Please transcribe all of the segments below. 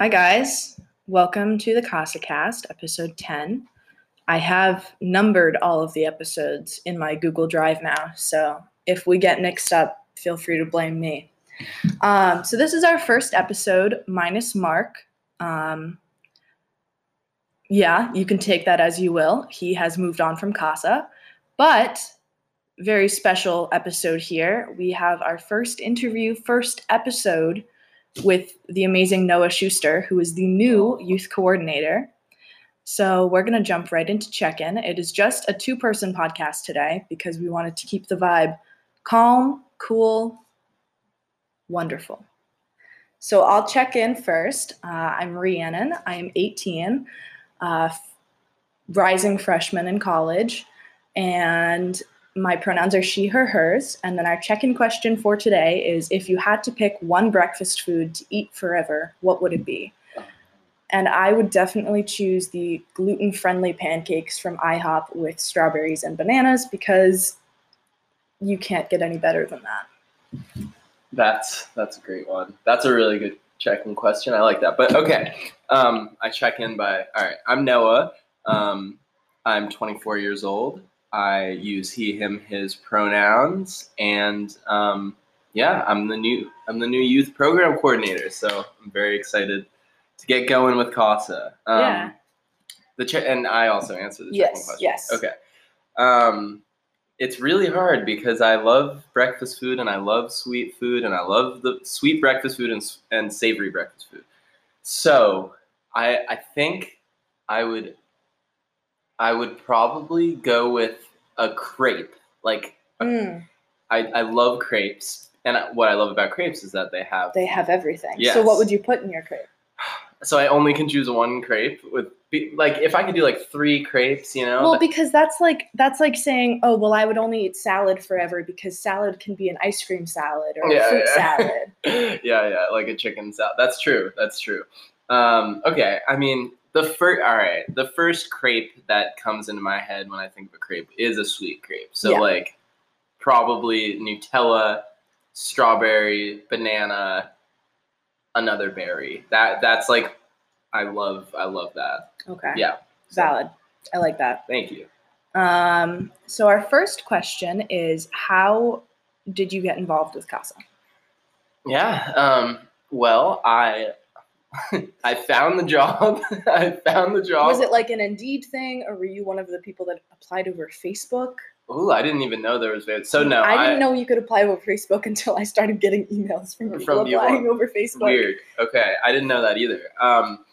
Hi, guys. Welcome to the Casa Cast, episode 10. I have numbered all of the episodes in my Google Drive now, so if we get mixed up, feel free to blame me. Um, so, this is our first episode minus Mark. Um, yeah, you can take that as you will. He has moved on from Casa, but very special episode here. We have our first interview, first episode with the amazing Noah Schuster, who is the new youth coordinator. So we're going to jump right into check in. It is just a two person podcast today because we wanted to keep the vibe calm, cool, wonderful. So I'll check in first. Uh, I'm Rhiannon. I am 18, uh, rising freshman in college, and my pronouns are she, her, hers. And then our check in question for today is if you had to pick one breakfast food to eat forever, what would it be? And I would definitely choose the gluten friendly pancakes from IHOP with strawberries and bananas because you can't get any better than that. That's that's a great one. That's a really good check-in question. I like that. But okay, um, I check in by all right. I'm Noah. Um, I'm 24 years old. I use he, him, his pronouns, and um, yeah, I'm the new I'm the new youth program coordinator. So I'm very excited to get going with Casa. Um, Yeah. The che- and I also answer the Yes, question. yes. Okay. Um, it's really hard because I love breakfast food and I love sweet food and I love the sweet breakfast food and, and savory breakfast food. So I I think I would I would probably go with a crepe. Like Mm, I, I love crepes, and what I love about crepes is that they have. they have everything. So, what would you put in your crepe? So I only can choose one crepe with be- like if I could do like three crepes, you know. Well, that- because that's like that's like saying, oh, well, I would only eat salad forever because salad can be an ice cream salad or a fruit yeah. salad. yeah, yeah, like a chicken salad. That's true. That's true. Um, okay, I mean the first. All right, the first crepe that comes into my head when I think of a crepe is a sweet crepe. So Yeah. like probably Nutella, strawberry, banana, another berry. That that's like I love. I love that. Okay. Yeah. So, Valid. I like that. Thank you. Um, so our first question is how did you get involved with Casa? Yeah. Um, well, I I found the job. I found the job. Was it like an Indeed thing, or were you one of the people that applied over Facebook? Oh, I didn't even know there was. vid- So no, I didn't know you could apply over Facebook until I started getting emails from people From applying over Facebook. Weird. Okay, I didn't know that either. Um,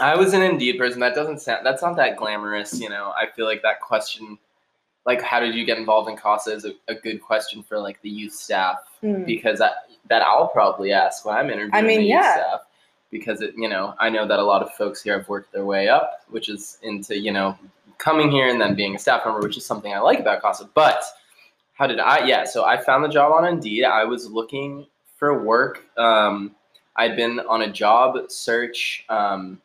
I was an Indeed person. That doesn't sound. That's not that glamorous. You know, I feel like that question, like how did you get involved in Casa, is a, a good question for like the youth staff Hmm. because that that I'll probably ask when I'm interviewing I mean, the youth yeah. staff because it you know I know that a lot of folks here have worked their way up, which is into you know coming here and then being a staff member, which is something I like about Casa. But how did I? Yeah, so I found the job on Indeed. I was looking for work. Um, I'd been on a job search um,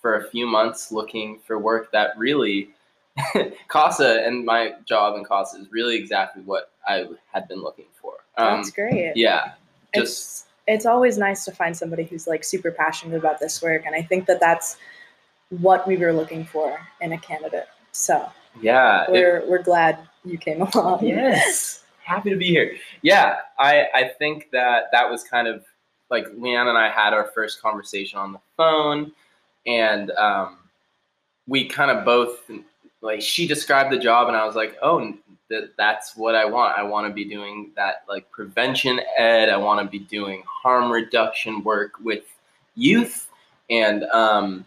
for a few months looking for work that really. Casa and my job in Casa is really exactly what I had been looking for. Um, That's great. yeah, just it's always nice to find somebody who's like super passionate about this work and i think that that's what we were looking for in a candidate so yeah. we're we're glad you came along yes, happy to be here. Yeah, I I think that that was kind of like Leanne and I had our first conversation on the phone, and um, we kind of both like she described the job, and I was like, oh, that that's what I want. I want to be doing that like prevention ed. I want to be doing harm reduction work with youth, and um,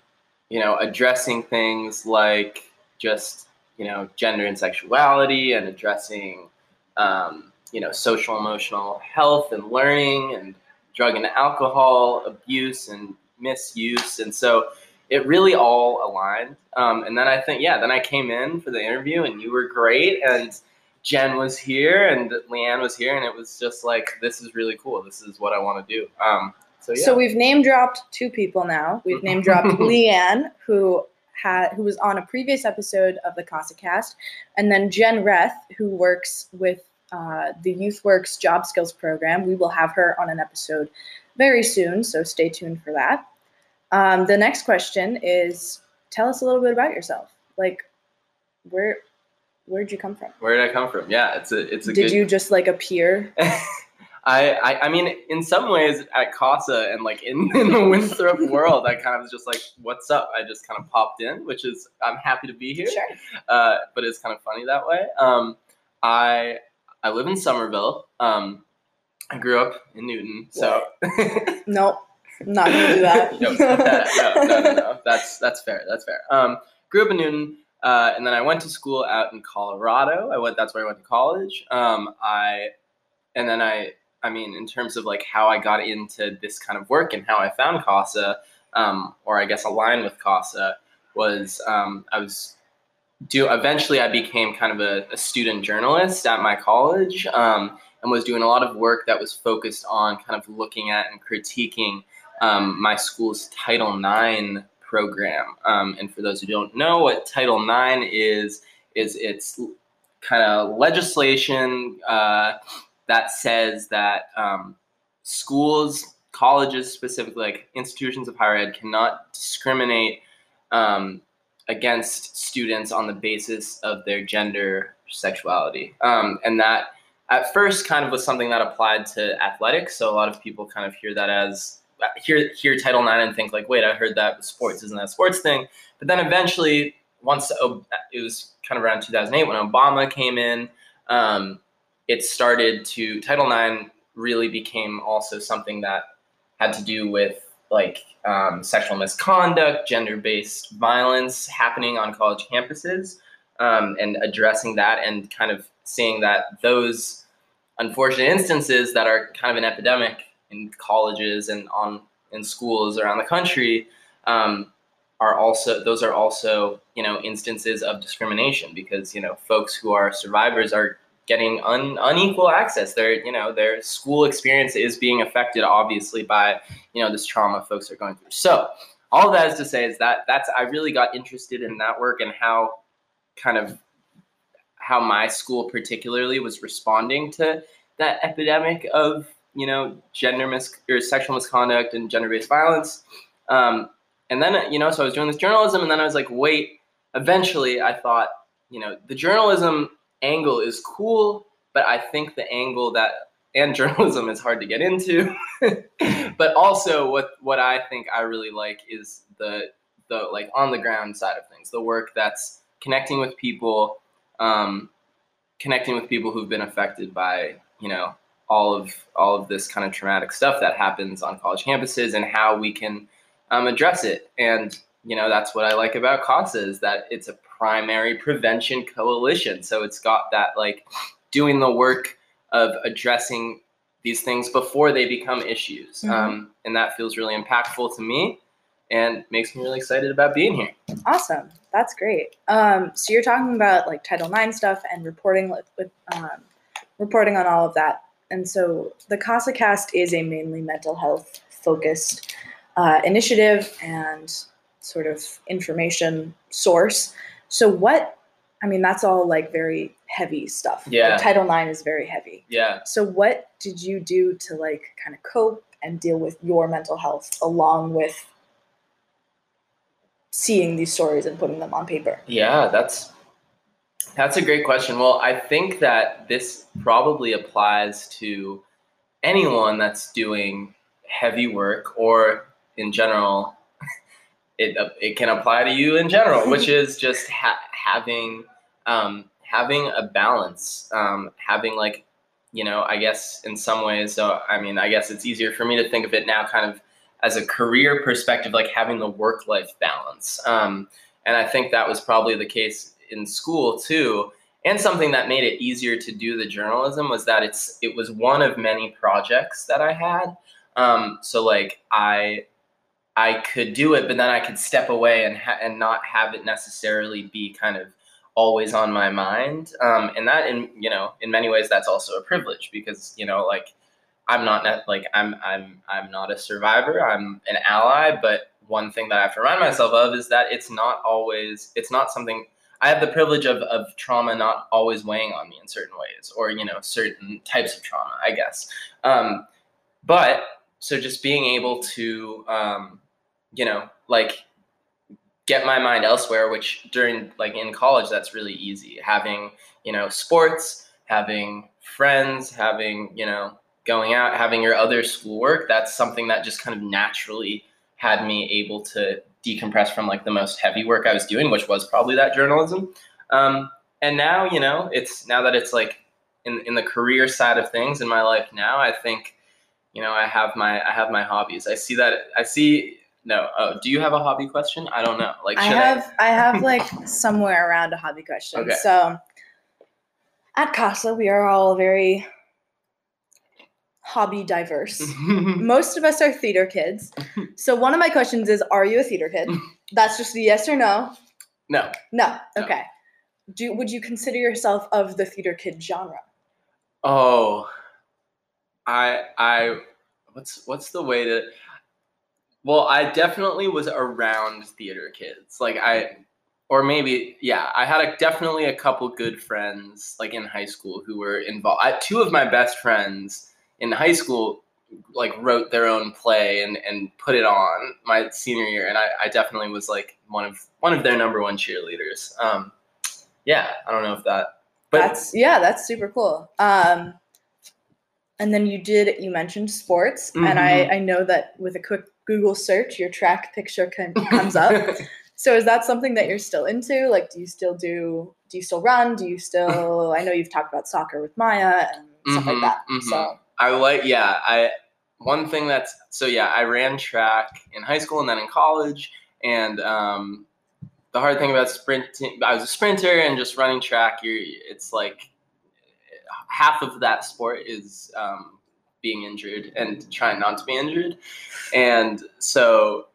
you know, addressing things like just you know gender and sexuality, and addressing um, you know social emotional health and learning, and drug and alcohol abuse and misuse, and so it really all aligned. Um, and then I think, yeah, then I came in for the interview, and you were great, and Jen was here, and Leanne was here, and it was just like, this is really cool. This is what I want to do. Um, so yeah, so we've name dropped two people now we've name dropped leanne who had who was on a previous episode of the casa cast and then jen reth who works with uh, the youthworks job skills program we will have her on an episode very soon so stay tuned for that Um, the next question is tell us a little bit about yourself. Like, where where'd you come from? Where did I come from? Yeah, it's a it's a Did good. you just like appear? I, I I mean, in some ways, at Casa and like in, in the Winthrop world, I kind of was just like, "What's up?" I just kind of popped in, which is I'm happy to be here. Sure. Uh, but it's kind of funny that way. Um, I I live in Somerville. Um, I grew up in Newton, so Nope. Not gonna do that. no, that- no, no, no, no. That's that's fair. That's fair. Um, grew up in Newton, uh, and then I went to school out in Colorado. I went. That's where I went to college. Um, I, and then I. I mean, in terms of like how I got into this kind of work and how I found Casa, um, or I guess aligned with Casa, was um, I was do. Eventually, I became kind of a, a student journalist at my college, um, and was doing a lot of work that was focused on kind of looking at and critiquing um, my school's Title IX program. Um, and for those who don't know what Title IX is, is it's kind of legislation uh, that says that um, schools, colleges specifically, like institutions of higher ed, cannot discriminate um, against students on the basis of their gender, sexuality, um, and that at first kind of was something that applied to athletics. So a lot of people kind of hear that as hear hear Title IX and think like, wait, I heard that sports, isn't that sports thing? But then eventually, once it was kind of around 2008 when Obama came in, um, it started to Title IX really became also something that had to do with like um, sexual misconduct, gender-based violence happening on college campuses, um, and addressing that and kind of seeing that those unfortunate instances that are kind of an epidemic in colleges and on in schools around the country um, are also those are also you know instances of discrimination because you know folks who are survivors are getting un, unequal access. Their you know their school experience is being affected obviously by you know this trauma folks are going through. So all that is to say is that that's i really got interested in that work and how kind of how my school particularly was responding to that epidemic of you know gender mis or sexual misconduct and gender-based violence. Um, and then you know so i was doing this journalism and then i was like wait eventually i thought you know the journalism angle is cool but i think the angle that and journalism is hard to get into. But also what what i think i really like is the the like on the ground side of things the work that's connecting with people um, connecting with people who've been affected by you know all of all of this kind of traumatic stuff that happens on college campuses and how we can um, address it and you know that's what i like about casa is that it's a primary prevention coalition so it's got that like doing the work of addressing these things before they become issues Mhm. um, and that feels really impactful to me and makes me really excited about being here Awesome. That's great. Um, so you're talking about like Title IX stuff and reporting with, with um, reporting on all of that. And so the CasaCast is a mainly mental health focused uh, initiative and sort of information source. So what? I mean, that's all like very heavy stuff. Like, Yeah. Title IX is very heavy. yeah So what did you do to like kind of cope and deal with your mental health along with seeing these stories and putting them on paper? Yeah, that's that's a great question. Well, I think that this probably applies to anyone that's doing heavy work or in general it it can apply to you in general, which is just ha- having um, having a balance, um, having like you know, I guess in some ways. So I mean, I guess it's easier for me to think of it now, kind of as a career perspective, like having the work life balance. Um, and I think that was probably the case in school too. And something that made it easier to do the journalism was that it's it was one of many projects that I had. Um, so like I I could do it, but then I could step away and ha- and not have it necessarily be kind of always on my mind. Um, and that, in you know, in many ways, that's also a privilege because you know, like I'm not net, like I'm I'm I'm not a survivor. I'm an ally, but one thing that I have to remind myself of is that it's not always it's not something I have the privilege of, of trauma not always weighing on me in certain ways, or you know, certain types of trauma, I guess. Um, but so just being able to um, you know, like get my mind elsewhere, which during like in college, that's really easy. Having, you know, sports, having friends, having, you know, going out, having your other schoolwork, that's something that just kind of naturally had me able to decompress from like the most heavy work I was doing, which was probably that journalism. Um, and now, you know, it's now that it's like in, in the career side of things in my life now, I think, you know, I have my I have my hobbies. I see that I see no. Oh, do you have a hobby question? I don't know. Like I have I have like somewhere around a hobby question. Okay. So at Casa, we are all very hobby diverse. Most of us are theater kids. So one of my questions is are you a theater kid? That's just a yes or no. no. No. No. Okay. Do would you consider yourself of the theater kid genre? Oh, I I what's what's the way to well, I definitely was around theater kids. Like I or maybe yeah, I had a, definitely a couple good friends like in high school who were involved. I, two of my best friends in high school like wrote their own play and and put it on my senior year and I, I definitely was like one of one of their number one cheerleaders. Um yeah, I don't know if that but that's yeah, that's super cool. Um, and then you did you mentioned sports, and I Mhm. I know that with a quick Google search, your track picture can, comes up. so is that something that you're still into? Like, do you still do? Do you still run? Do you still? I know you've talked about soccer with Maya and stuff like Mhm, that. mhm. So I like yeah, I one thing that's so yeah, I ran track in high school and then in college and um the hard thing about sprinting I was a sprinter and just running track, you're it's like half of that sport is um, being injured and trying not to be injured. And so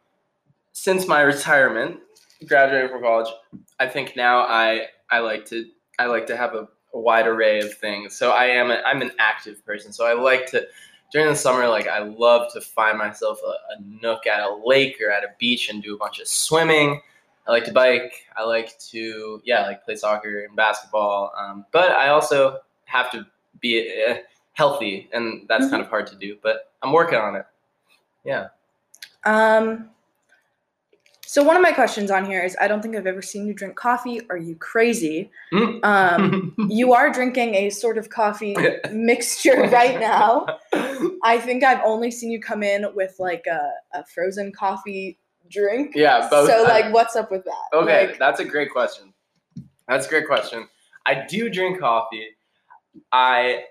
since my retirement, graduating from college, I think now I I like to I like to have a, a wide array of things. So I am a, I'm an active person. So I like to during the summer like I love to find myself a, a nook at a lake or at a beach and do a bunch of swimming. I like to bike. I like to yeah like play soccer and basketball. Um, but I also have to be uh, healthy, and that's Mhm. kind of hard to do. But I'm working on it. Yeah. um. So one of my questions on here is I don't think I've ever seen you drink coffee. Are you crazy? Mm. Um, you are drinking a sort of coffee mixture right now. I think I've only seen you come in with like a, a frozen coffee drink. Yeah, both. So like, what's up with that? Okay, Like, that's a great question. That's a great question. I do drink coffee. I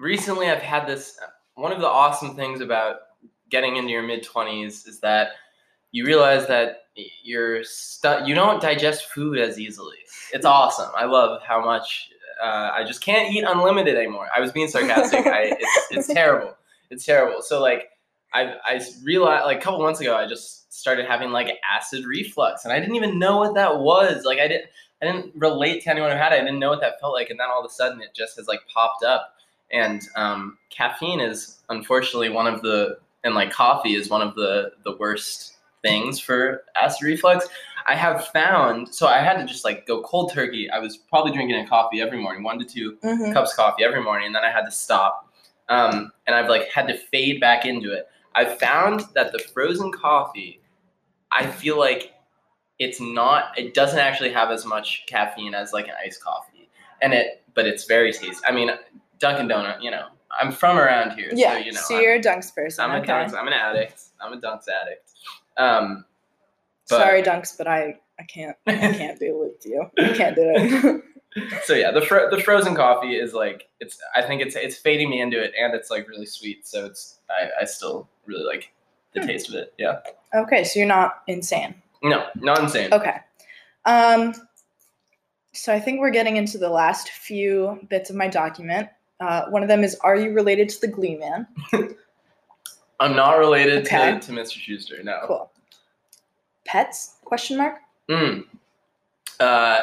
recently I've had this one of the awesome things about getting into your mid 20s is that you realize that you're stu- you don't digest food as easily. It's awesome. I love how much uh, I just can't eat unlimited anymore. I was being sarcastic. I, it's, it's terrible. It's terrible. So like I I realized like a couple months ago I just started having like acid reflux and I didn't even know what that was. Like I didn't I didn't relate to anyone who had it. I didn't know what that felt like and then all of a sudden it just has like popped up. And um, caffeine is unfortunately one of the and like coffee is one of the the worst things for acid reflux. I have found so I had to just like go cold turkey. I was probably drinking a coffee every morning, one to two mhm. cups of coffee every morning, and then I had to stop. Um, and I've like had to fade back into it. I found that the frozen coffee, I feel like it's not. It doesn't actually have as much caffeine as like an iced coffee, and it, but it's very tasty. I mean, Dunkin' Donut. You know, I'm from around here, Yeah. so you know, so I'm- you're a Dunks person. I'm, a okay. Dunks. I'm an addict. I'm a Dunks addict. Um, but- Sorry, Dunks, but I I can't I can't be with you. I can't do it. so yeah, the fro- the frozen coffee is like it's. I think it's it's fading me into it, and it's like really sweet. So it's I, I still really like the Hmm. taste of it. Yeah. okay, so you're not insane. No, not insane. Okay. Um. So I think we're getting into the last few bits of my document. Uh, one of them is, are you related to the Glee Man? I'm not related Okay. to, to Mr. Schuster. No. Cool. Pets? Question mark. Mm. Uh,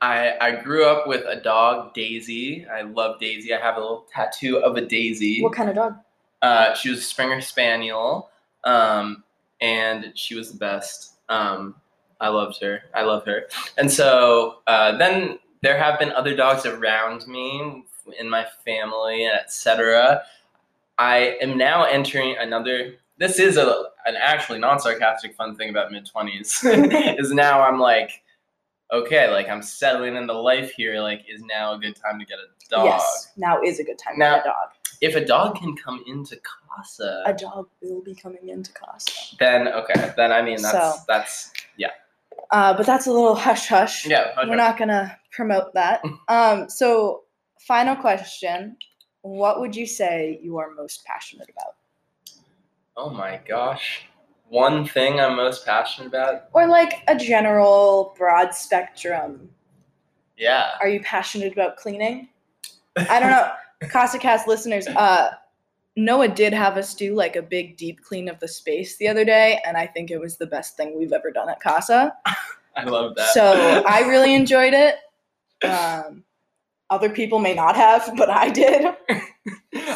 I I grew up with a dog, Daisy. I love Daisy. I have a little tattoo of a daisy. What kind of dog? Uh, she was a Springer Spaniel, um, and she was the best. Um, I loved her. I love her. And so uh, then there have been other dogs around me in my family, etc. I am now entering another. this is a an actually non sarcastic fun thing about mid twenties is now I'm like, okay, like I'm settling into life here. Like, is now a good time to get a dog? Yes, now is a good time Now- to get a dog. If a dog can come into casa, A dog will be coming into Casa. then okay, then I mean that's So- that's yeah. Uh, but that's a little hush hush. yeah. We're not gonna promote that. Um, so final question: What would you say you are most passionate about, oh my gosh, one thing I'm most passionate about. or like a general broad spectrum? Yeah. Are you passionate about cleaning? I don't know. Casa Cast listeners, uh, Noah did have us do like a big deep clean of the space the other day, and I think it was the best thing we've ever done at Casa. I love that. So I really enjoyed it. Um, other people may not have, but I did.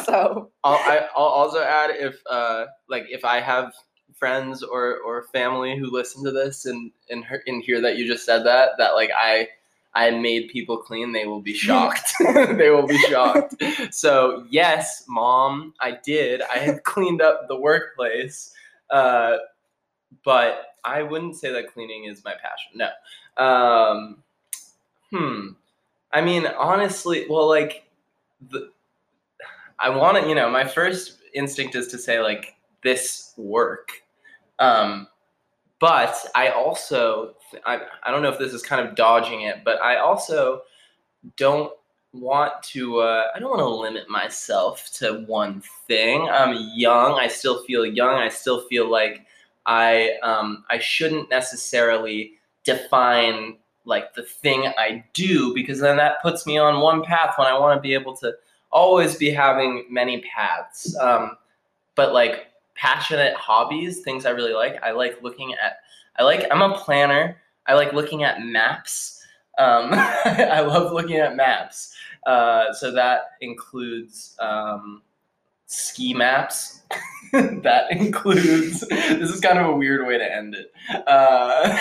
So I'll, I, I'll also add if uh like if I have friends or or family who listen to this and and, hear- and hear that you just said that that like I I made people clean, they will be shocked. they will be shocked. So yes, mom, I did. I had cleaned up the workplace, uh, but I wouldn't say that cleaning is my passion. No. Um, hmm. I mean, honestly, well, like the I want to, you know, my first instinct is to say like this work. Um, but I also, I, I don't know if this is kind of dodging it, but I also don't want to, uh, I don't want to limit myself to one thing. I'm young. I still feel young. I still feel like I, um, I shouldn't necessarily define like the thing I do because then that puts me on one path when I want to be able to always be having many paths. Um, but like passionate hobbies, things I really like. I like looking at. I like. I'm a planner. I like looking at maps. Um, I love looking at maps. Uh, so that includes um, ski maps. that includes. This is kind of a weird way to end it. Uh,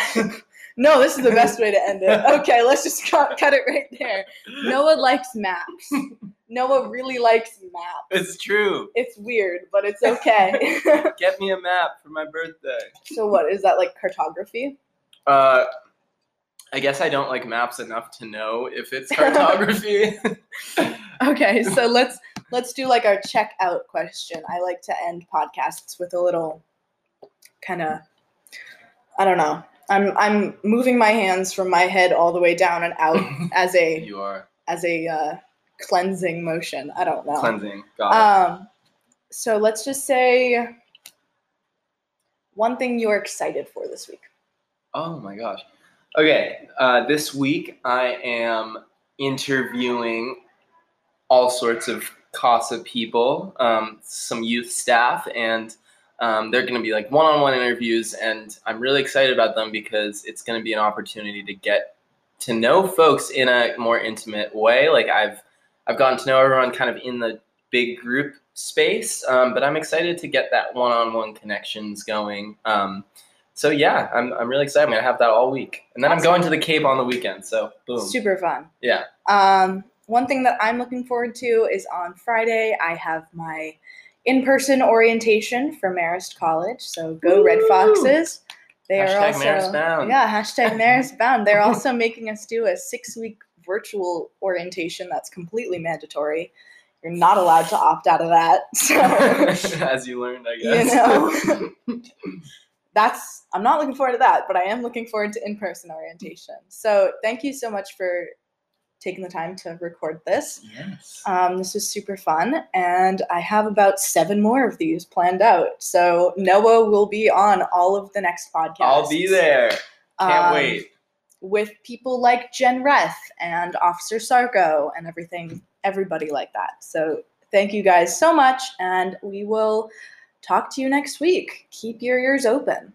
no, this is the best way to end it. Okay, let's just cut, cut it right there. Noah likes maps. Noah really likes maps. it's true. It's weird, but it's okay. Get me a map for my birthday. so what is that like cartography? Uh, I guess I don't like maps enough to know if it's cartography. Okay, so let's let's do like our check out question. I like to end podcasts with a little kind of I don't know. I'm I'm moving my hands from my head all the way down and out as a you are as a uh, cleansing motion. I don't know. cleansing. Got. Um, so let's just say one thing you're excited for this week. Oh my gosh. Okay, uh, this week I am interviewing all sorts of CASA people, um, some youth staff, and um, they're going to be like one on one interviews. And I'm really excited about them because it's going to be an opportunity to get to know folks in a more intimate way. Like I've I've gotten to know everyone kind of in the big group space, um, but I'm excited to get that one on one connections going. Um, so yeah, I'm, I'm really excited. I'm gonna have that all week, and then I'm going to the Cape on the weekend. So boom. Super fun. Yeah. Um, one thing that I'm looking forward to is on Friday, I have my in person orientation for Marist College. So go Red Foxes. They are also Marist bound. yeah hashtag Marist bound. They're also making us do a six week virtual orientation that's completely mandatory. You're not allowed to opt out of that. So As you learned, I guess. you know that's i'm not looking forward to that but i am looking forward to in-person orientation so thank you so much for taking the time to record this yes. um, this was super fun and i have about seven more of these planned out so noah will be on all of the next podcasts I'll be there. Can't um, wait. with people like jen reth and officer sarko and everything everybody like that so thank you guys so much and we will talk to you next week keep your ears open